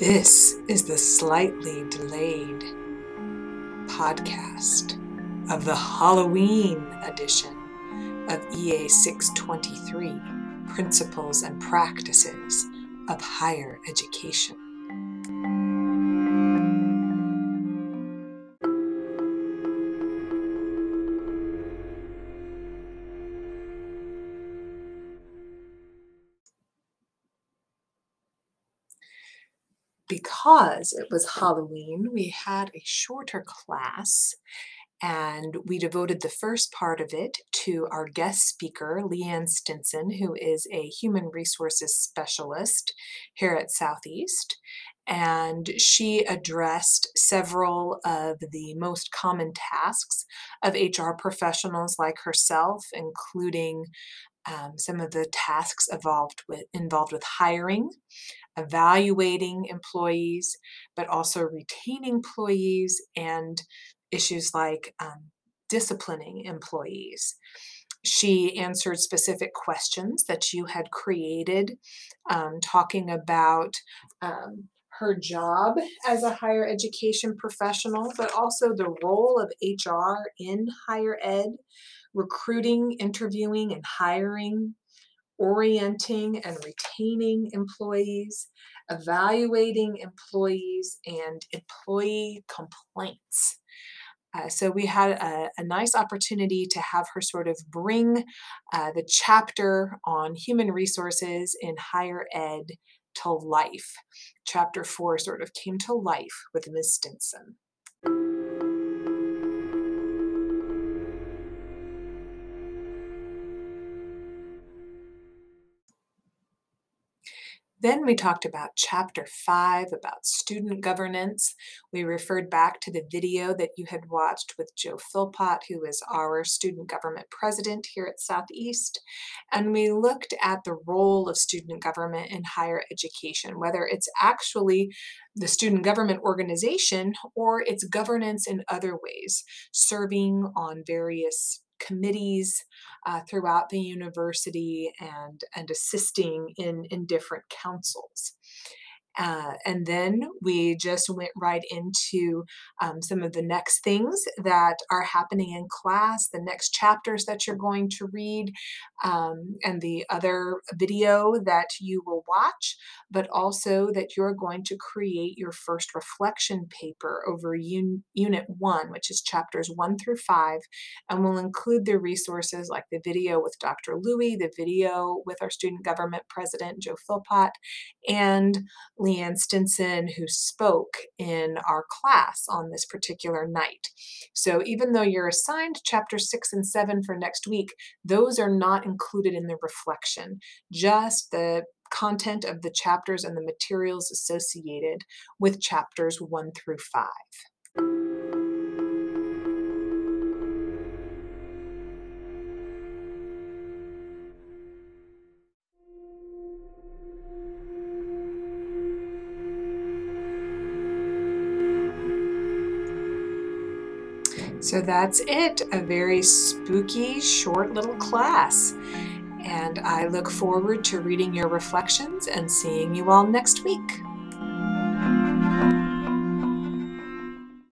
This is the slightly delayed podcast of the Halloween edition of EA 623 Principles and Practices of Higher Education. Because it was Halloween, we had a shorter class and we devoted the first part of it to our guest speaker, Leanne Stinson, who is a human resources specialist here at Southeast. And she addressed several of the most common tasks of HR professionals like herself, including um, some of the tasks involved with involved with hiring, evaluating employees, but also retaining employees and issues like um, disciplining employees. She answered specific questions that you had created, um, talking about um, her job as a higher education professional, but also the role of HR in higher ed, recruiting, interviewing, and hiring, orienting and retaining employees, evaluating employees, and employee complaints. Uh, so we had a, a, nice opportunity to have her sort of bring uh, the chapter on human resources in higher ed to life. Chapter four sort of came to life with Miss Stinson. Then we talked about chapter five about student governance. We referred back to the video that you had watched with Joe Philpott, who is our student government president here at Southeast. And we looked at the role of student government in higher education, whether it's actually the student government organization or its governance in other ways, serving on various committees uh, throughout the university and, and assisting in, in different councils. Uh, and then we just went right into um, some of the next things that are happening in class, the next chapters that you're going to read, um, and the other video that you will watch, but also that you're going to create your first reflection paper over un- Unit 1, which is chapters 1 through 5, and will include the resources like the video with Dr. Louie, the video with our student government president, Joe Philpott, and Leanne Stinson, who spoke in our class on this particular night. So even though you're assigned chapter six and seven for next week, those are not included in the reflection, just the content of the chapters and the materials associated with chapters one through five. So that's it, a very spooky, short little class. And I look forward to reading your reflections and seeing you all next week.